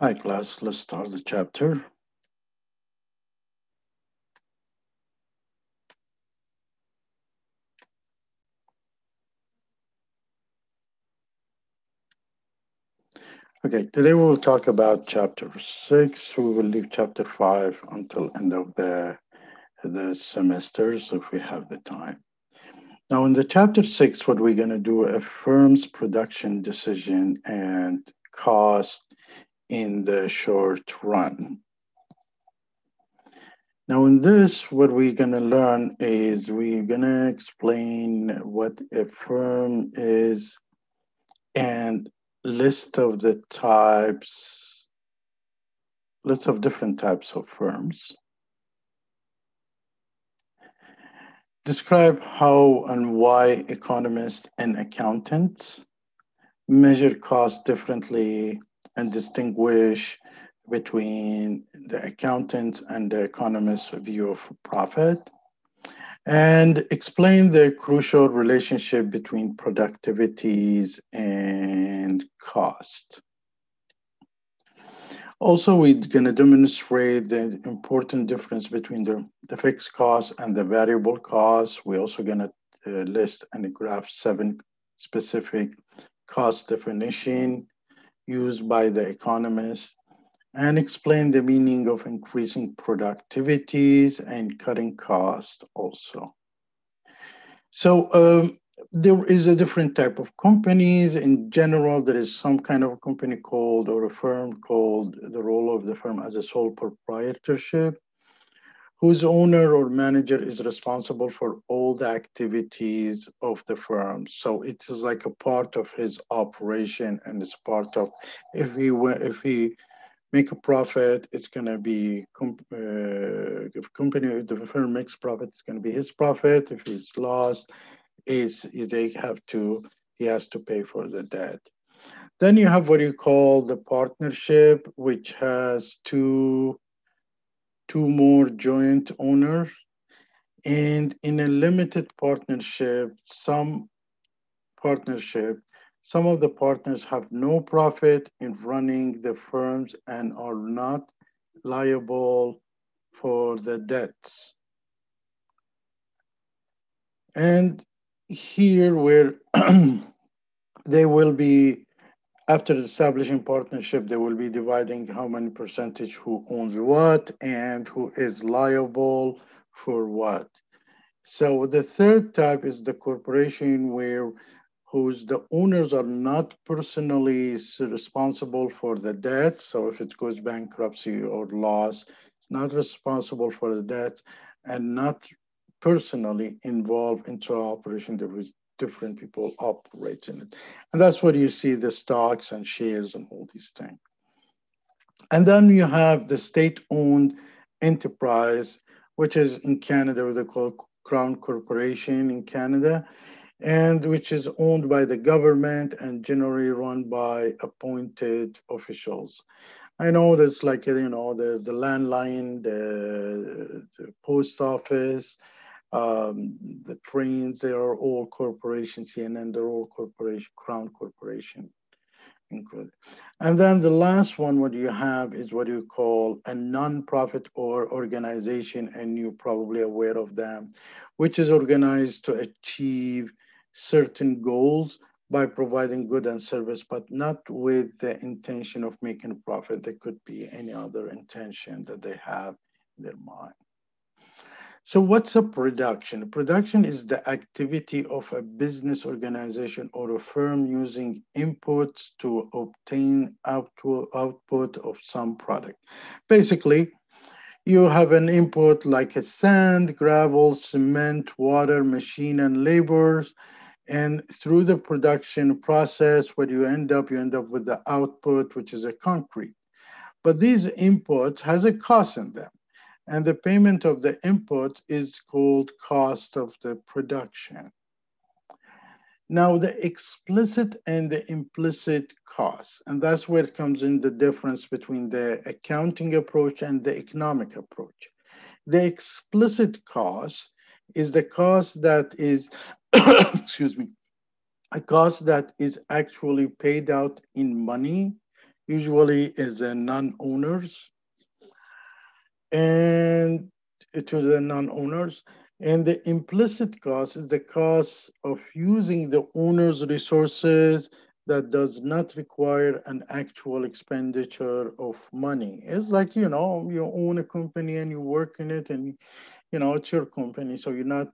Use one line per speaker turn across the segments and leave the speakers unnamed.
Hi, class. Let's start the chapter. Okay, today we will talk about chapter six. We will leave chapter five until end of the, the semesters if we have the time. Now in the chapter six, what we're gonna do, a firm's production decision and cost in the short run. Now in this, what we're gonna learn is we're gonna explain what a firm is and list of the types, list of different types of firms. Describe how and why economists and accountants measure costs differently and distinguish between the accountants and the economist's view of profit and explain the crucial relationship between productivities and cost. Also, we're going to demonstrate the important difference between the, the fixed cost and the variable cost. We're also going to uh, list and graph seven specific cost definition used by the economists and explain the meaning of increasing productivities and cutting costs also. So um, there is a different type of companies. In general, there is some kind of a company called or a firm called the role of the firm as a sole proprietorship, whose owner or manager is responsible for all the activities of the firm. So it is like a part of his operation and it's part of if he if he make a profit, it's to be uh, if company if the firm makes profit, it's to be his profit. If he's lost, is they have to he has to pay for the debt. Then you have what you call the partnership, which has two two more joint owners. And in a limited partnership, some partnership, some of the partners have no profit in running the firms and are not liable for the debts. And here where they will be, after establishing partnership, they will be dividing how many percentage who owns what and who is liable for what. So the third type is the corporation where whose the owners are not personally responsible for the debt. So if it goes bankruptcy or loss, it's not responsible for the debt and not personally involved into operation. Different people operate in it. And that's what you see the stocks and shares and all these things. And then you have the state-owned enterprise, which is in Canada, what they call Crown Corporation in Canada and which is owned by the government and generally run by appointed officials. I know there's like, you know, the, the landline, the, the post office, um, the trains, they are all corporations, CNN, they're all corporation, Crown Corporation included. And then the last one, what you have is what you call a non-profit or organization, and you're probably aware of them, which is organized to achieve certain goals by providing good and service, but not with the intention of making a profit. There could be any other intention that they have in their mind. So what's a production? Production is the activity of a business organization or a firm using inputs to obtain output, of some product. Basically, you have an input like a sand, gravel, cement, water, machine, and labors, and through the production process, what you end up, you end up with the output, which is a concrete. But these inputs has a cost in them. And the payment of the input is called cost of the production. Now, the explicit and the implicit costs, and that's where it comes in the difference between the accounting approach and the economic approach. The explicit cost is the cost that is excuse me, a cost that is actually paid out in money usually is the non-owners and to the non-owners. And the implicit cost is the cost of using the owner's resources that does not require an actual expenditure of money. It's like, you know, you own a company and you work in it and, you know, it's your company. So you're not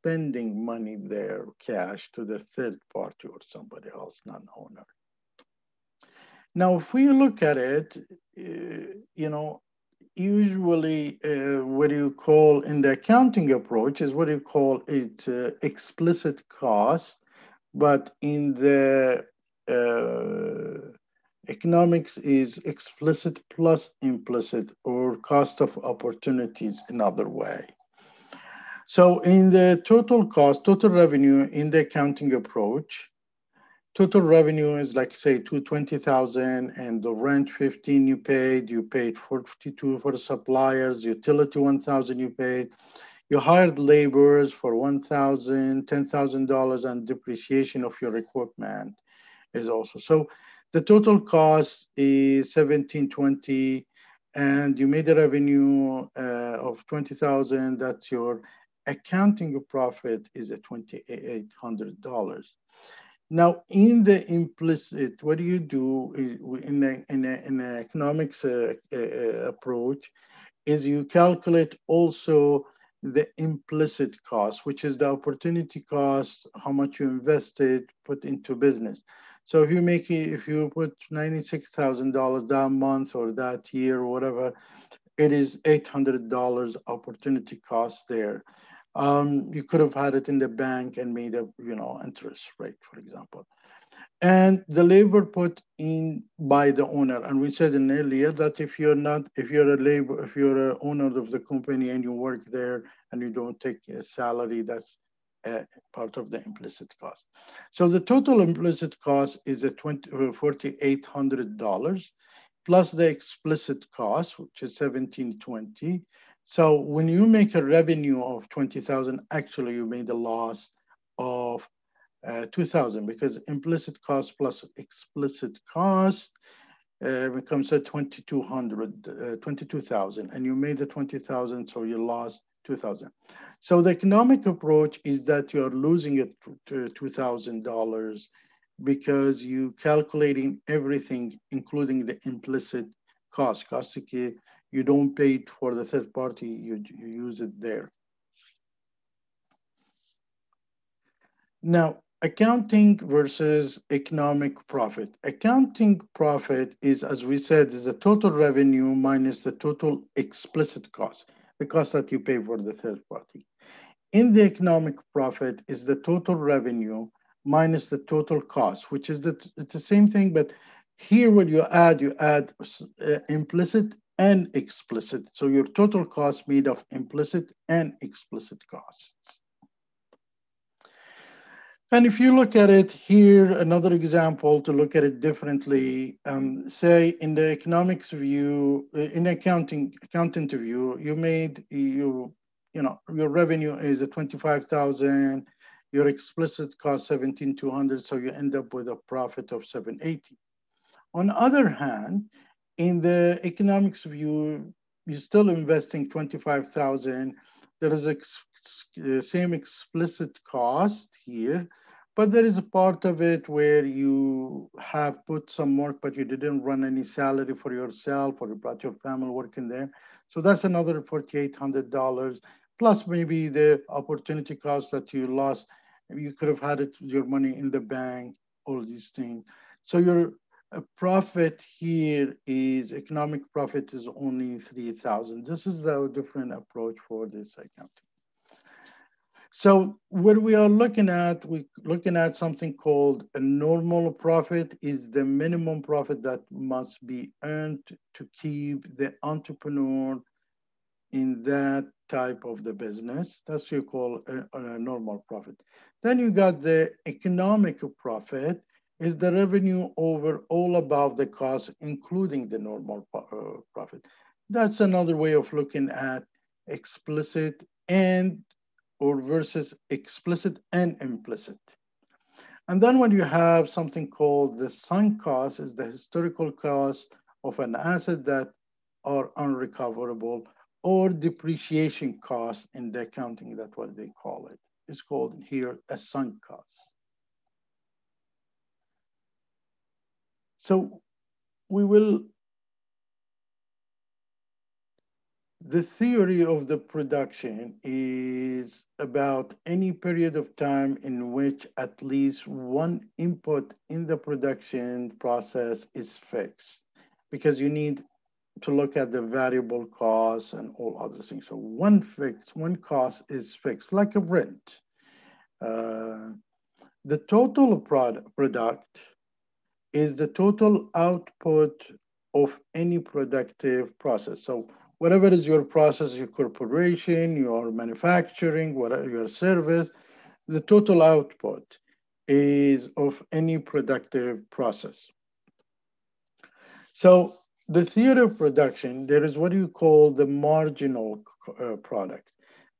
spending money there, cash to the third party or somebody else, non-owner. Now, if we look at it, uh, you know, usually uh, what you call in the accounting approach is what you call it uh, explicit cost, but in the uh, economics is explicit plus implicit or cost of opportunities another way. So in the total cost, total revenue in the accounting approach, total revenue is like say 220,000 and the rent 15 you paid, you paid 42 for the suppliers, utility 1,000 you paid, you hired laborers for 1,000, $10,000 and depreciation of your equipment is also. So the total cost is 1720 and you made a revenue uh, of 20,000, that's your accounting profit is at $2,800. Now, in the implicit, what do you do in an in a, in a economics uh, uh, approach is you calculate also the implicit cost, which is the opportunity cost, how much you invested, put into business. So if you make it, if you put $96,000 that month or that year or whatever, it is $800 opportunity cost there um, you could have had it in the bank and made a you know interest rate, for example. And the labor put in by the owner. And we said in earlier that if you're not, if you're a labor, if you're a owner of the company and you work there and you don't take a salary, that's part of the implicit cost. So the total implicit cost is a $4,800 plus the explicit cost, which is 1720 so when you make a revenue of 20,000, actually you made a loss of uh, 2,000 because implicit cost plus explicit cost uh, becomes at 2,200, uh, 22,000 and you made the 20,000, so you lost 2,000. So the economic approach is that you're losing it to $2,000 because you calculating everything, including the implicit cost. Cost you don't pay it for the third party, you, you use it there. Now, accounting versus economic profit. Accounting profit is, as we said, is the total revenue minus the total explicit cost, the cost that you pay for the third party. In the economic profit is the total revenue minus the total cost, which is the, it's the same thing, but here when you add, you add uh, implicit and explicit. So your total cost made of implicit and explicit costs. And if you look at it here, another example to look at it differently, um, say in the economics view, uh, in accounting accountant view, you made you you know your revenue is at 25,000, your explicit cost 17,200, so you end up with a profit of 780. On other hand, in the economics view, you're still investing 25,000. There is a uh, same explicit cost here, but there is a part of it where you have put some work, but you didn't run any salary for yourself or you brought your family working there. So that's another $4,800 plus maybe the opportunity cost that you lost. You could have had it, your money in the bank, all these things. So your a profit here is economic profit is only 3,000. This is the different approach for this accounting. So what we are looking at, we're looking at something called a normal profit is the minimum profit that must be earned to keep the entrepreneur in that type of the business. That's what you call a, a normal profit. Then you got the economic profit, is the revenue over all above the cost, including the normal uh, profit. That's another way of looking at explicit and or versus explicit and implicit. And then when you have something called the sunk cost is the historical cost of an asset that are unrecoverable or depreciation cost in the accounting, that's what they call it. It's called here a sunk cost. So we will The theory of the production is about any period of time in which at least one input in the production process is fixed because you need to look at the variable costs and all other things. So one fixed, one cost is fixed, like a rent. Uh, the total product, product is the total output of any productive process. So whatever is your process, your corporation, your manufacturing, whatever your service, the total output is of any productive process. So the theory of production, there is what you call the marginal uh, product,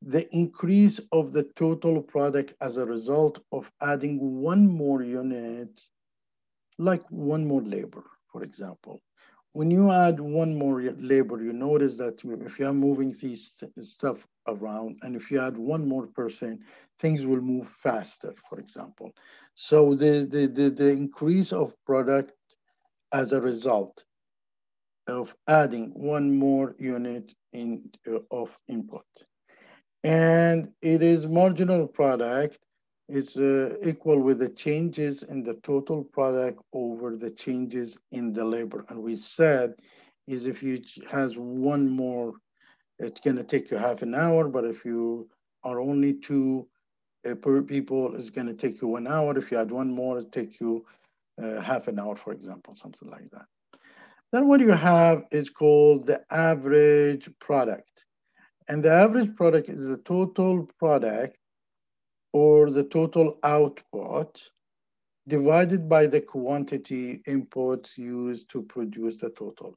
the increase of the total product as a result of adding one more unit, like one more labor, for example when you add one more labor, you notice that if you are moving these stuff around and if you add one more person, things will move faster, for example. So the, the, the, the increase of product as a result of adding one more unit in, uh, of input. And it is marginal product is uh, equal with the changes in the total product over the changes in the labor. And we said is if you has one more, it's gonna take you half an hour, but if you are only two uh, per people, it's gonna take you one hour. If you add one more, it take you uh, half an hour, for example, something like that. Then what you have is called the average product. And the average product is the total product or the total output divided by the quantity inputs used to produce the total.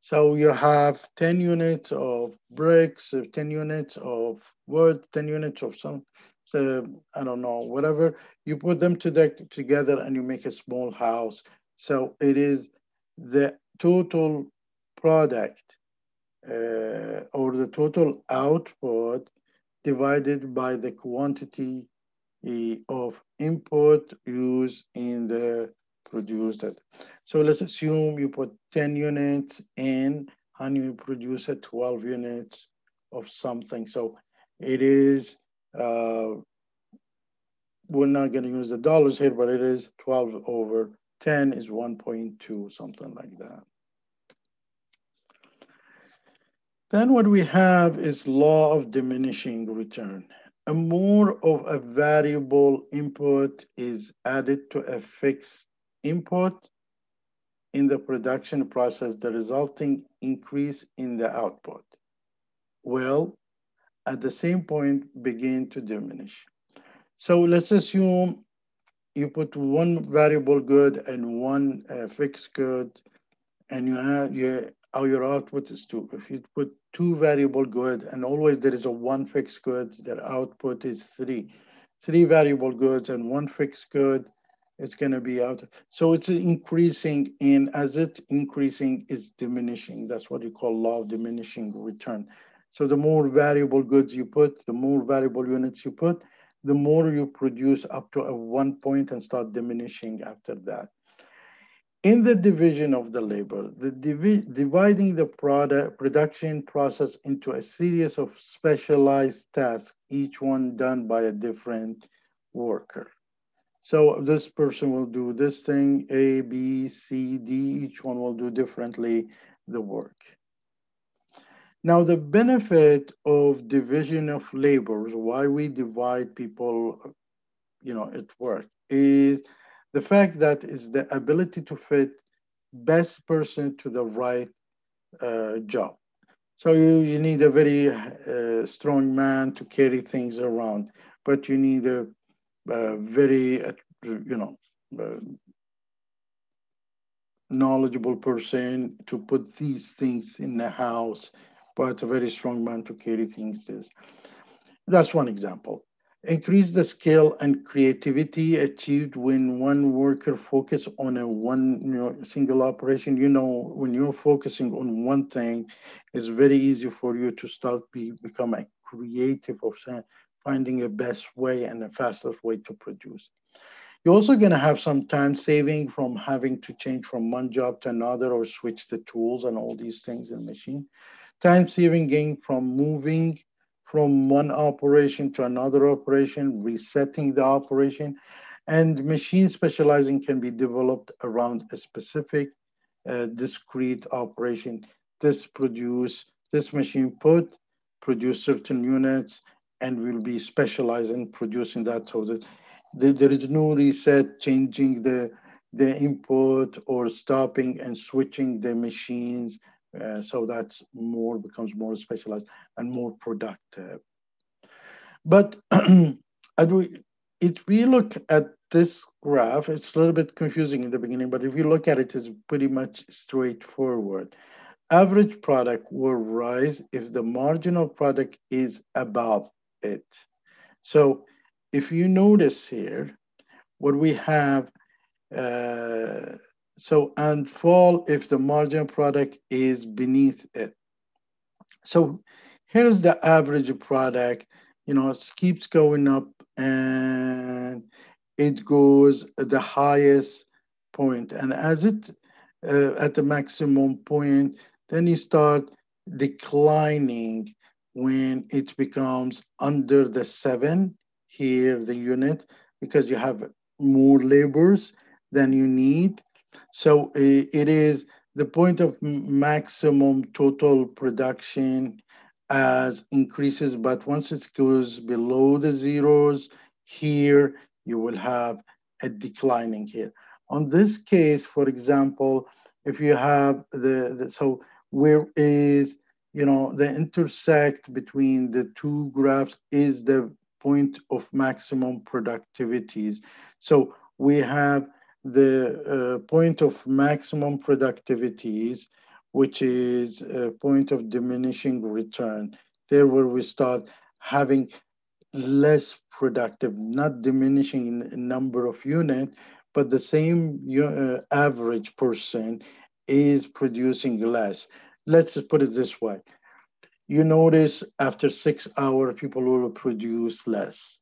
So you have 10 units of bricks, 10 units of wood, 10 units of some, so, I don't know, whatever. You put them to the, together and you make a small house. So it is the total product uh, or the total output divided by the quantity of input used in the produced. So let's assume you put 10 units in and you produce 12 units of something. So it is, uh, we're not gonna use the dollars here, but it is 12 over 10 is 1.2, something like that. Then what we have is law of diminishing return. A more of a variable input is added to a fixed input in the production process, the resulting increase in the output will at the same point begin to diminish. So let's assume you put one variable good and one uh, fixed good, and you have you how your output is two. If you put two variable good and always there is a one fixed good, their output is three. Three variable goods and one fixed good, it's gonna be out. So it's increasing in, as it's increasing, it's diminishing. That's what you call law of diminishing return. So the more variable goods you put, the more variable units you put, the more you produce up to a one point and start diminishing after that. In the division of the labor, the divi dividing the product production process into a series of specialized tasks, each one done by a different worker. So this person will do this thing, A, B, C, D, each one will do differently the work. Now the benefit of division of labors, why we divide people, you know, at work, is the fact that is the ability to fit best person to the right uh, job. So you, you need a very uh, strong man to carry things around, but you need a, a very, uh, you know, uh, knowledgeable person to put these things in the house, but a very strong man to carry things. This. That's one example. Increase the skill and creativity achieved when one worker focus on a one you know, single operation. You know when you're focusing on one thing it's very easy for you to start be, become a creative of finding a best way and a fastest way to produce. You're also going to have some time saving from having to change from one job to another or switch the tools and all these things in the machine. Time saving gain from moving from one operation to another operation, resetting the operation, and machine specializing can be developed around a specific uh, discrete operation. This produce, this machine put, produce certain units, and will be specialized in producing that so that the, there is no reset, changing the, the input or stopping and switching the machines uh, so that's more becomes more specialized and more productive. But we, if we look at this graph, it's a little bit confusing in the beginning, but if you look at it, it's pretty much straightforward. Average product will rise if the marginal product is above it. So if you notice here, what we have uh, so, and fall if the margin product is beneath it. So here's the average product, you know, it keeps going up and it goes the highest point. And as it uh, at the maximum point, then you start declining when it becomes under the seven here, the unit, because you have more labors than you need. So it is the point of maximum total production as increases, but once it goes below the zeros here, you will have a declining here. On this case, for example, if you have the, the so where is, you know, the intersect between the two graphs is the point of maximum productivities. So we have the uh, point of maximum productivities, which is a point of diminishing return. There where we start having less productive, not diminishing in number of units, but the same uh, average person is producing less. Let's put it this way. You notice after six hours, people will produce less.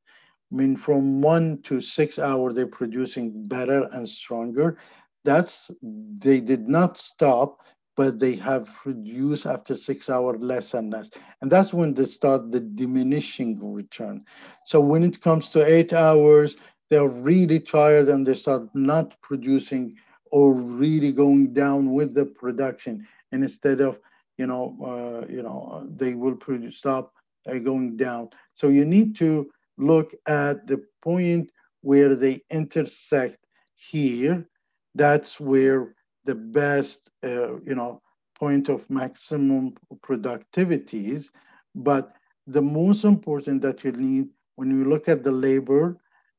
I mean, from one to six hours, they're producing better and stronger. That's they did not stop, but they have produced after six hours less and less. And that's when they start the diminishing return. So when it comes to eight hours, they're really tired and they start not producing or really going down with the production. And instead of, you know, uh, you know, they will produce, stop uh, going down. So you need to look at the point where they intersect here. That's where the best, uh, you know, point of maximum productivity is. But the most important that you need when you look at the labor,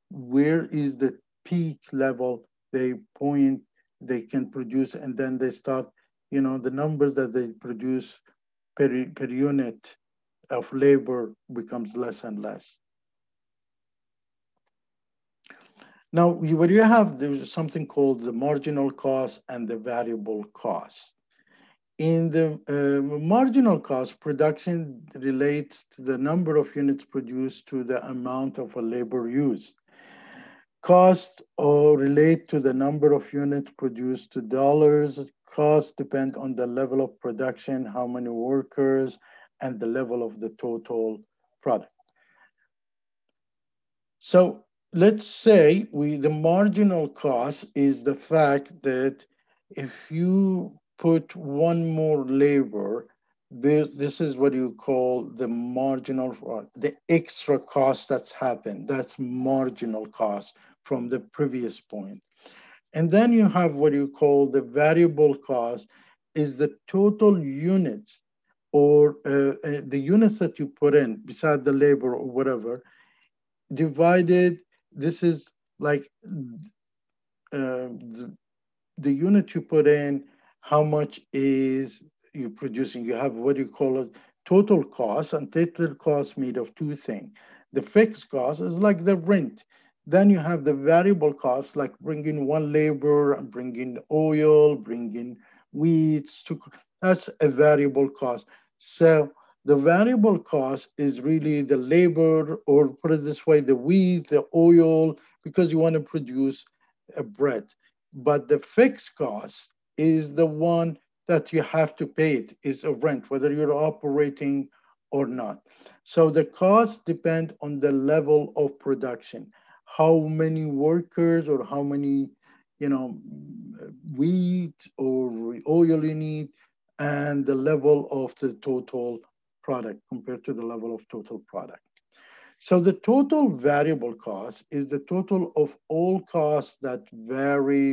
where is the peak level they point they can produce, and then they start, you know, the number that they produce per, per unit of labor becomes less and less. Now, what you have, there's something called the marginal cost and the variable cost. In the uh, marginal cost, production relates to the number of units produced to the amount of a labor used. Cost or relate to the number of units produced to dollars. Cost depend on the level of production, how many workers, and the level of the total product. So let's say we the marginal cost is the fact that if you put one more labor, this, this is what you call the marginal, the extra cost that's happened. That's marginal cost from the previous point. And then you have what you call the variable cost is the total units or uh, uh, the units that you put in beside the labor or whatever divided this is like uh, the, the unit you put in, how much is you producing? You have what you call a total cost, and total cost made of two things. the fixed cost is like the rent. Then you have the variable costs like bringing one labor, bringing oil, bringing weeds. To, that's a variable cost. So the variable cost is really the labor, or put it this way, the wheat, the oil, because you want to produce a bread. But the fixed cost is the one that you have to pay it, is a rent, whether you're operating or not. So the costs depend on the level of production, how many workers or how many, you know, wheat or oil you need, and the level of the total product compared to the level of total product. So the total variable cost is the total of all costs that vary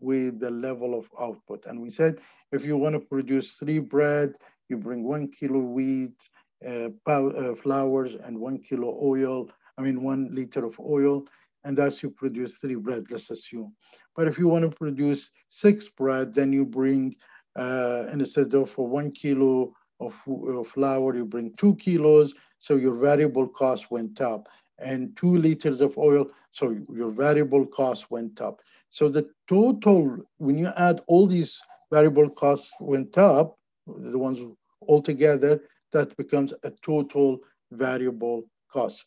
with the level of output. And we said if you want to produce three bread, you bring one kilo wheat, uh, uh, flours, and one kilo oil. I mean, one liter of oil, and thus you produce three bread. Let's assume. But if you want to produce six bread, then you bring uh, instead of for one kilo of, of flour, you bring two kilos, so your variable cost went up. And two liters of oil, so your variable cost went up. So the total, when you add all these variable costs went up, the ones all together, that becomes a total variable cost.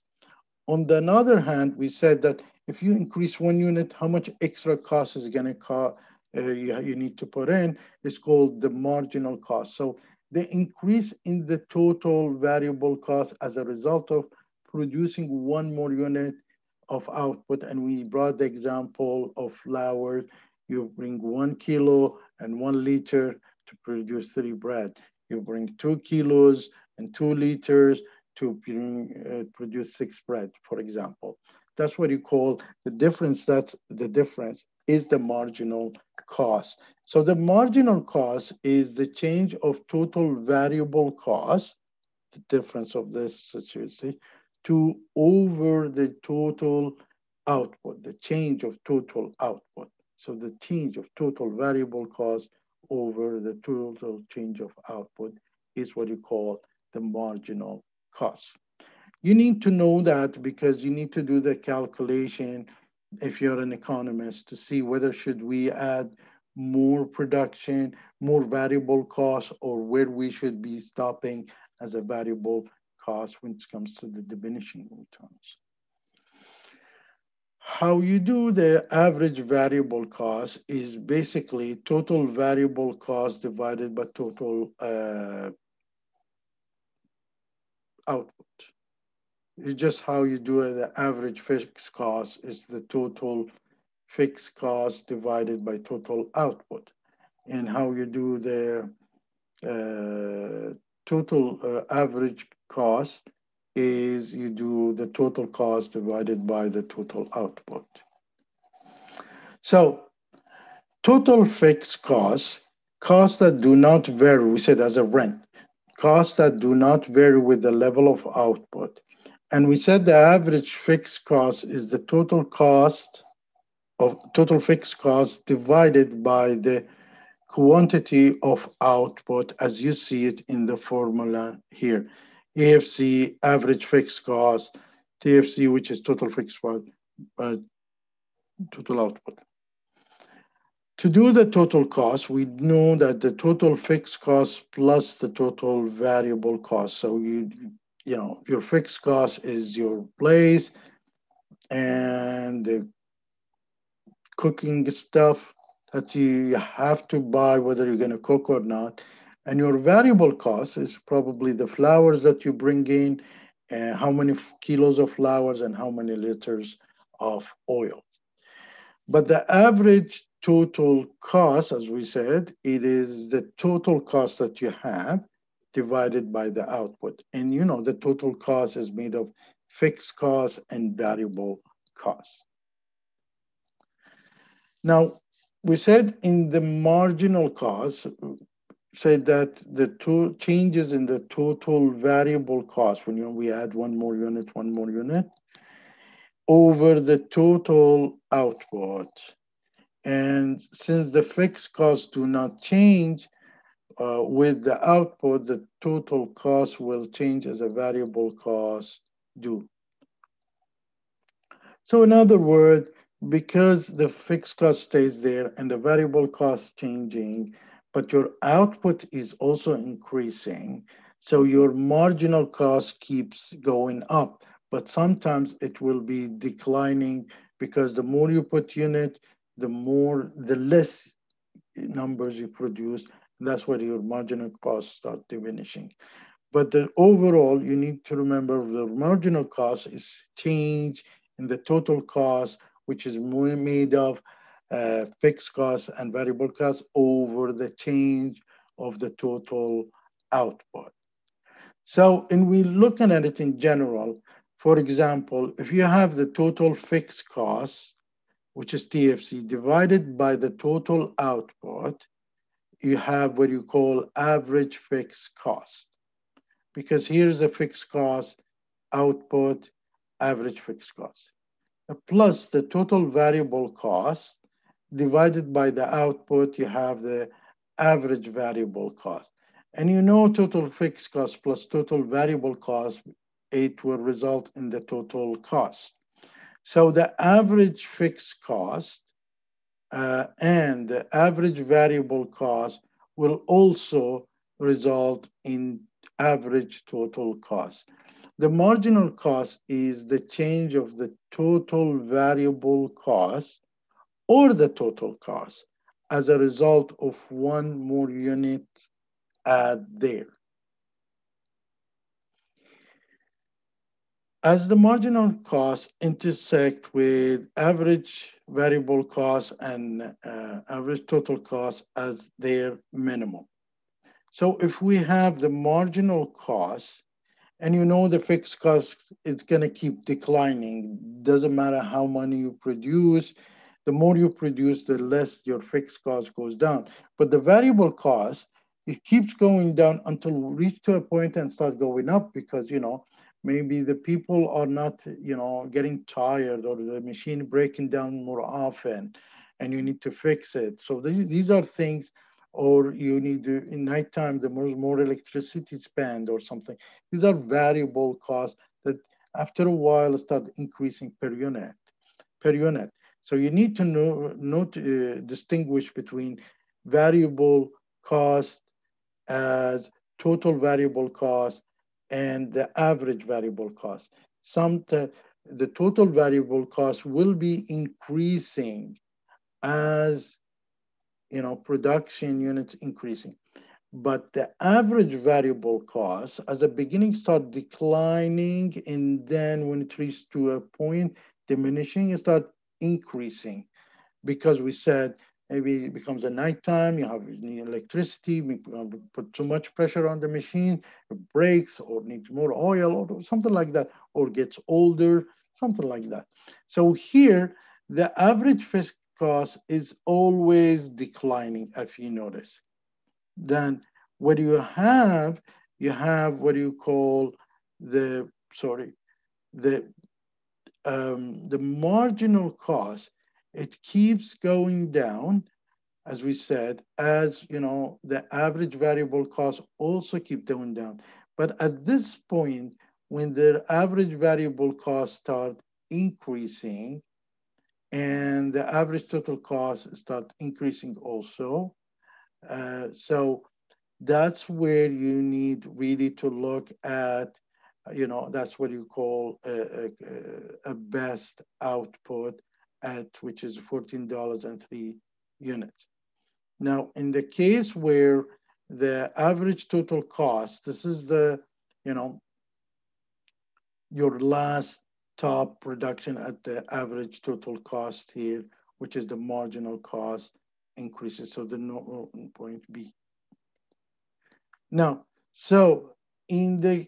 On the other hand, we said that if you increase one unit, how much extra cost is going to cost uh, you, you need to put in It's called the marginal cost. So the increase in the total variable cost as a result of producing one more unit of output. And we brought the example of flour. You bring one kilo and one liter to produce three bread. You bring two kilos and two liters to bring, uh, produce six bread, for example. That's what you call the difference. That's the difference is the marginal cost. So the marginal cost is the change of total variable cost, the difference of this situation, to over the total output, the change of total output. So the change of total variable cost over the total change of output is what you call the marginal cost. You need to know that because you need to do the calculation if you're an economist to see whether should we add more production, more variable costs, or where we should be stopping as a variable cost when it comes to the diminishing returns. How you do the average variable cost is basically total variable cost divided by total uh, output. It's just how you do it. The average fixed cost is the total fixed cost divided by total output. And how you do the uh, total uh, average cost is you do the total cost divided by the total output. So total fixed costs, costs that do not vary, we said as a rent, costs that do not vary with the level of output and we said the average fixed cost is the total cost of total fixed cost divided by the quantity of output as you see it in the formula here. AFC, average fixed cost, TFC, which is total fixed cost, uh, total output. To do the total cost, we know that the total fixed cost plus the total variable cost. So you you know, your fixed cost is your place and the cooking stuff that you have to buy, whether you're going to cook or not. And your variable cost is probably the flours that you bring in, and how many kilos of flours and how many liters of oil. But the average total cost, as we said, it is the total cost that you have divided by the output. And you know, the total cost is made of fixed costs and variable costs. Now, we said in the marginal cost, said that the two changes in the total variable cost, when you we add one more unit, one more unit, over the total output. And since the fixed costs do not change, uh, with the output, the total cost will change as a variable cost do. So in other words, because the fixed cost stays there and the variable cost changing, but your output is also increasing, so your marginal cost keeps going up, but sometimes it will be declining because the more you put unit, the more, the less numbers you produce. that's where your marginal costs start diminishing. But the overall, you need to remember the marginal cost is change in the total cost, which is made of uh, fixed costs and variable costs over the change of the total output. So, and we're looking at it in general. For example, if you have the total fixed costs, which is TFC, divided by the total output, you have what you call average fixed cost. Because here's a fixed cost, output, average fixed cost. Plus the total variable cost divided by the output, you have the average variable cost. And you know total fixed cost plus total variable cost, it will result in the total cost. So the average fixed cost uh, and the average variable cost will also result in average total cost. The marginal cost is the change of the total variable cost or the total cost as a result of one more unit add there. As the marginal costs intersect with average variable cost and uh, average total cost as their minimum. So if we have the marginal cost, and you know the fixed cost is going to keep declining, doesn't matter how many you produce, the more you produce, the less your fixed cost goes down. But the variable cost, it keeps going down until we reach to a point and start going up because, you know, maybe the people are not, you know, getting tired or the machine breaking down more often and you need to fix it. So these, these are things, or you need to, in nighttime, the more, more electricity spend or something. These are variable costs that after a while start increasing per unit, per unit. So you need to know, know uh, distinguish between variable cost as total variable cost and the average variable cost. Some the total variable cost will be increasing as you know production units increasing but the average variable cost as a beginning start declining and then when it reaches to a point diminishing it start increasing because we said maybe it becomes a nighttime, you have need electricity, uh, we put too much pressure on the machine, it breaks or needs more oil or something like that, or gets older, something like that. So here, the average cost is always declining, if you notice. Then what you have, you have what you call the, sorry, the um, the marginal cost, it keeps going down, as we said, as you know, the average variable cost also keep going down. But at this point, when the average variable cost start increasing and the average total cost start increasing also, uh, so that's where you need really to look at you know, that's what you call a, a, a best output at which is $14.03 units. Now, in the case where the average total cost, this is the, you know, your last top production at the average total cost here, which is the marginal cost increases. So the point B. Now, so in the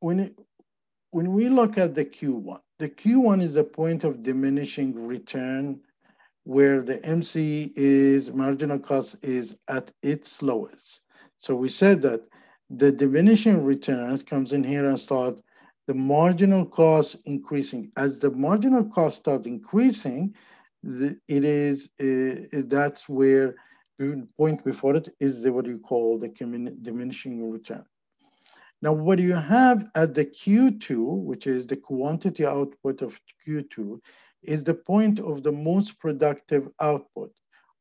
when it, when we look at the Q1, the Q1 is a point of diminishing return where the MC is marginal cost is at its lowest. So we said that the diminishing return comes in here and start the marginal cost increasing. As the marginal cost starts increasing, it is uh, that's where the point before it is the, what you call the diminishing return. Now, what you have at the Q2, which is the quantity output of Q2, is the point of the most productive output,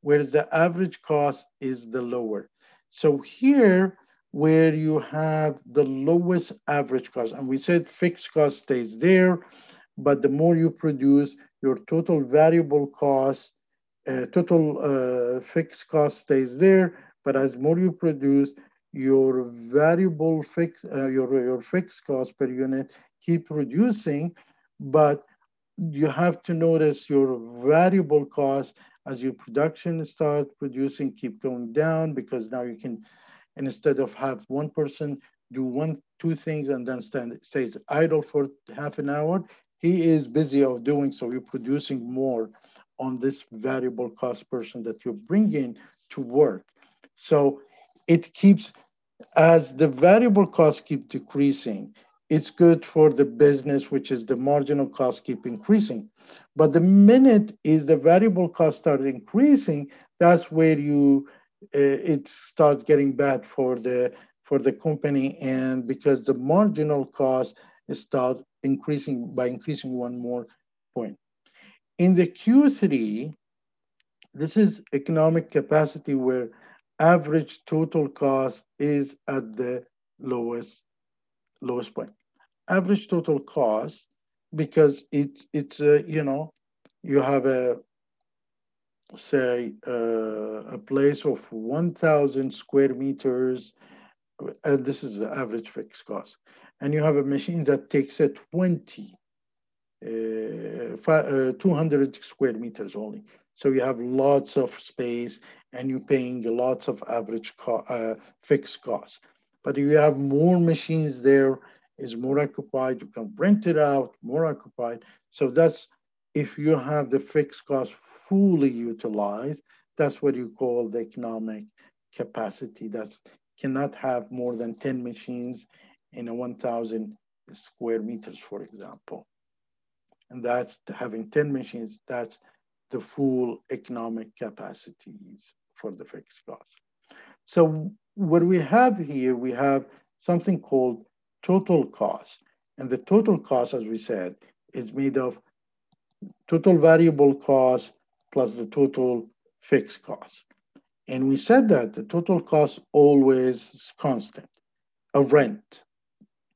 where the average cost is the lower. So here, where you have the lowest average cost, and we said fixed cost stays there, but the more you produce, your total variable cost, uh, total uh, fixed cost stays there, but as more you produce, your variable fix, uh, your, your fixed cost per unit keep reducing, but you have to notice your variable cost as your production start producing keep going down because now you can instead of have one person do one two things and then stand stays idle for half an hour he is busy of doing so you're producing more on this variable cost person that you bring in to work so it keeps as the variable costs keep decreasing it's good for the business, which is the marginal cost keep increasing. But the minute is the variable cost start increasing, that's where you it starts getting bad for the for the company, and because the marginal cost start increasing by increasing one more point. In the Q3, this is economic capacity where average total cost is at the lowest lowest point average total cost because it's it's uh, you know you have a say uh, a place of 1000 square meters and this is the average fixed cost. And you have a machine that takes a 20 uh, uh, 200 square meters only. So you have lots of space and you're paying lots of average co uh, fixed costs but if you have more machines there is more occupied, you can rent it out, more occupied. So that's if you have the fixed cost fully utilized, that's what you call the economic capacity. That cannot have more than 10 machines in a 1,000 square meters, for example. And that's having 10 machines, that's the full economic capacities for the fixed cost. So what we have here, we have something called total cost. And the total cost, as we said, is made of total variable cost plus the total fixed cost. And we said that the total cost always constant. A rent,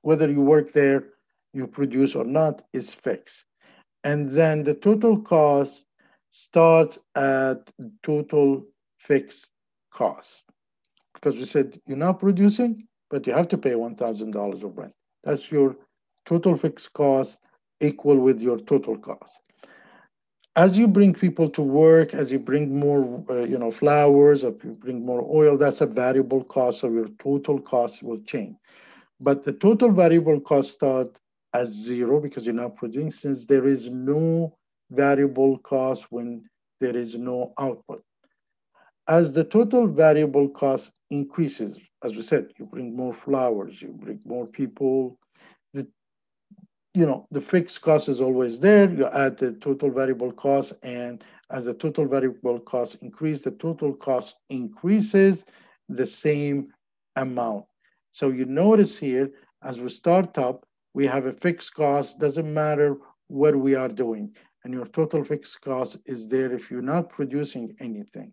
whether you work there, you produce or not, is fixed. And then the total cost starts at total fixed cost. Because we said you're not producing, but you have to pay $1,000 of rent. That's your total fixed cost equal with your total cost. As you bring people to work, as you bring more, uh, you know, flours, if you bring more oil, that's a variable cost, so your total cost will change. But the total variable cost start as zero because you're not producing, since there is no variable cost when there is no output. As the total variable cost increases, as we said, you bring more flours, you bring more people. You know, the fixed cost is always there. You add the total variable cost, and as the total variable cost increase, the total cost increases the same amount. So you notice here, as we start up, we have a fixed cost. Doesn't matter what we are doing, and your total fixed cost is there if you're not producing anything.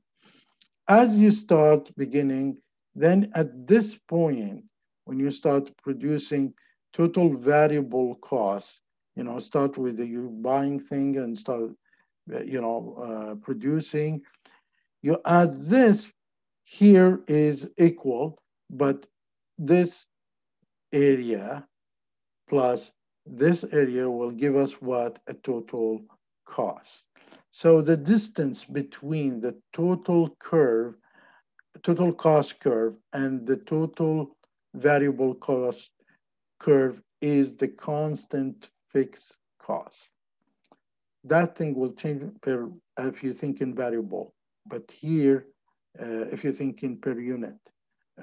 As you start beginning then at this point, when you start producing total variable costs, you know, start with the you buying thing and start, you know, uh, producing. You add this here is equal, but this area plus this area will give us what a total cost. So the distance between the total curve total cost curve and the total variable cost curve is the constant fixed cost. That thing will change per if you think in variable, but here, uh, if you think in per unit,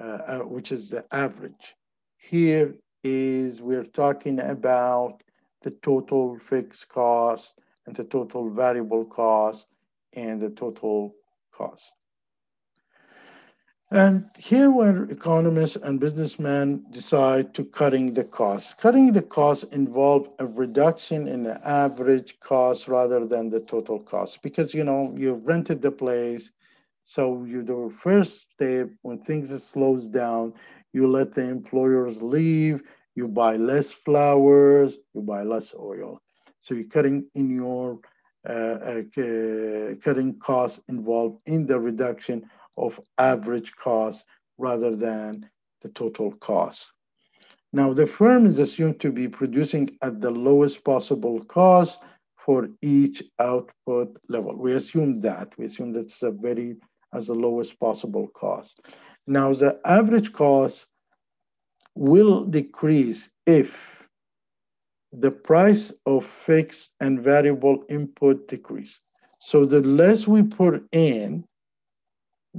uh, uh, which is the average, here is we're talking about the total fixed cost and the total variable cost and the total cost. And here where economists and businessmen decide to cutting the cost. Cutting the cost involve a reduction in the average cost rather than the total cost because you know you rented the place. So you do first step when things slows down, you let the employers leave, you buy less flours, you buy less oil. So you're cutting in your uh, uh, cutting costs involved in the reduction of average cost rather than the total cost. Now, the firm is assumed to be producing at the lowest possible cost for each output level. We assume that. We assume that's a very as the lowest possible cost. Now, the average cost will decrease if the price of fixed and variable input decrease. So the less we put in,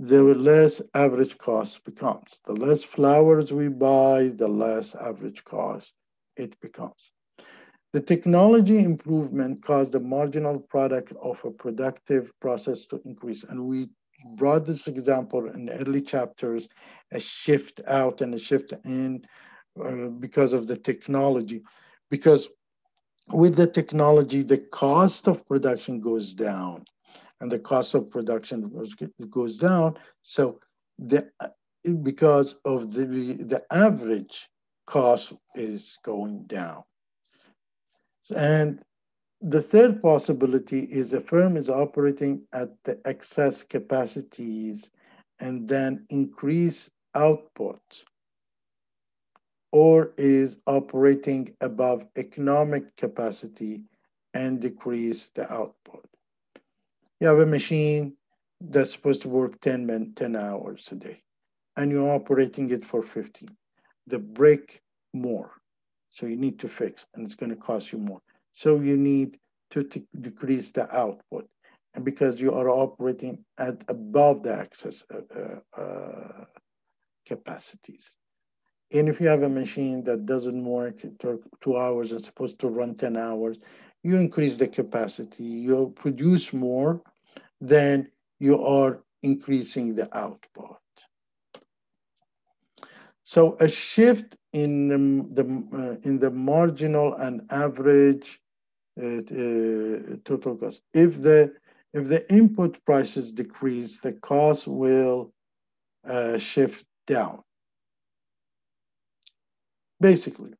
the less average cost becomes. The less flours we buy, the less average cost it becomes. The technology improvement caused the marginal product of a productive process to increase. And we brought this example in early chapters, a shift out and a shift in uh, because of the technology. Because with the technology, the cost of production goes down and the cost of production goes, down. So the because of the the average cost is going down. And the third possibility is a firm is operating at the excess capacities and then increase output or is operating above economic capacity and decrease the output. You have a machine that's supposed to work 10, men, 10 hours a day, and you're operating it for 15. The break more. So you need to fix, and it's going to cost you more. So you need to decrease the output. And because you are operating at above the access uh, uh, capacities. And if you have a machine that doesn't work two hours and supposed to run 10 hours, you increase the capacity, you produce more, then you are increasing the output. So a shift in the, the uh, in the marginal and average uh, uh, total cost. If the if the input prices decrease, the cost will uh, shift down. Basically,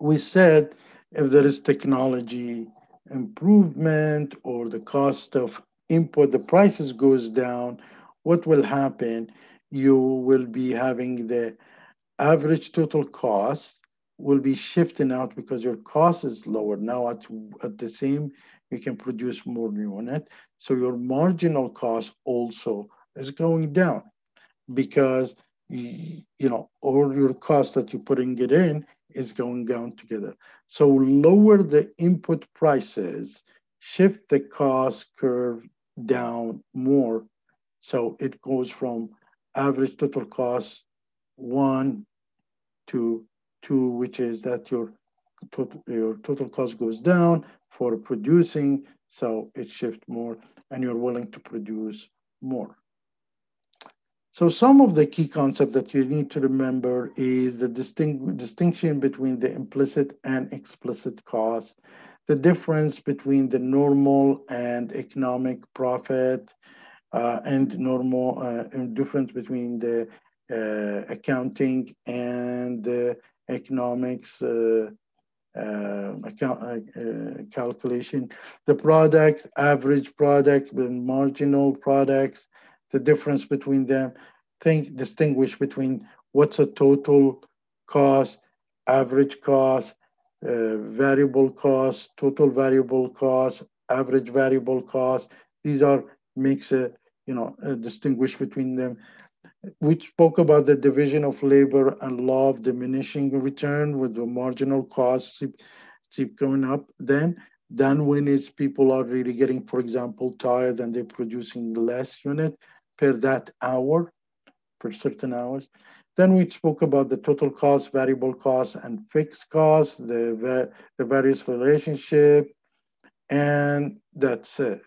we said if there is technology improvement or the cost of input, the prices goes down, what will happen? You will be having the average total cost will be shifting out because your cost is lower. Now at, at the same, you can produce more unit. So your marginal cost also is going down because you know all your cost that you're putting it in is going down together. So lower the input prices, shift the cost curve down more. So it goes from average total cost one to two, which is that your total, your total cost goes down for producing. So it shifts more and you're willing to produce more. So some of the key concepts that you need to remember is the distinct, distinction between the implicit and explicit cost, the difference between the normal and economic profit, uh, and normal uh, and difference between the uh, accounting and the economics uh, uh, account, uh, calculation, the product, average product, with marginal products, the difference between them, think distinguish between what's a total cost, average cost, uh, variable cost, total variable cost, average variable cost. These are makes a you know a distinguish between them. We spoke about the division of labor and law of diminishing return with the marginal costs keep, keep going up. Then then when it's people are really getting, for example, tired and they're producing less unit, per that hour, per certain hours. Then we spoke about the total cost, variable cost, and fixed cost, the, the various relationship, and that's it.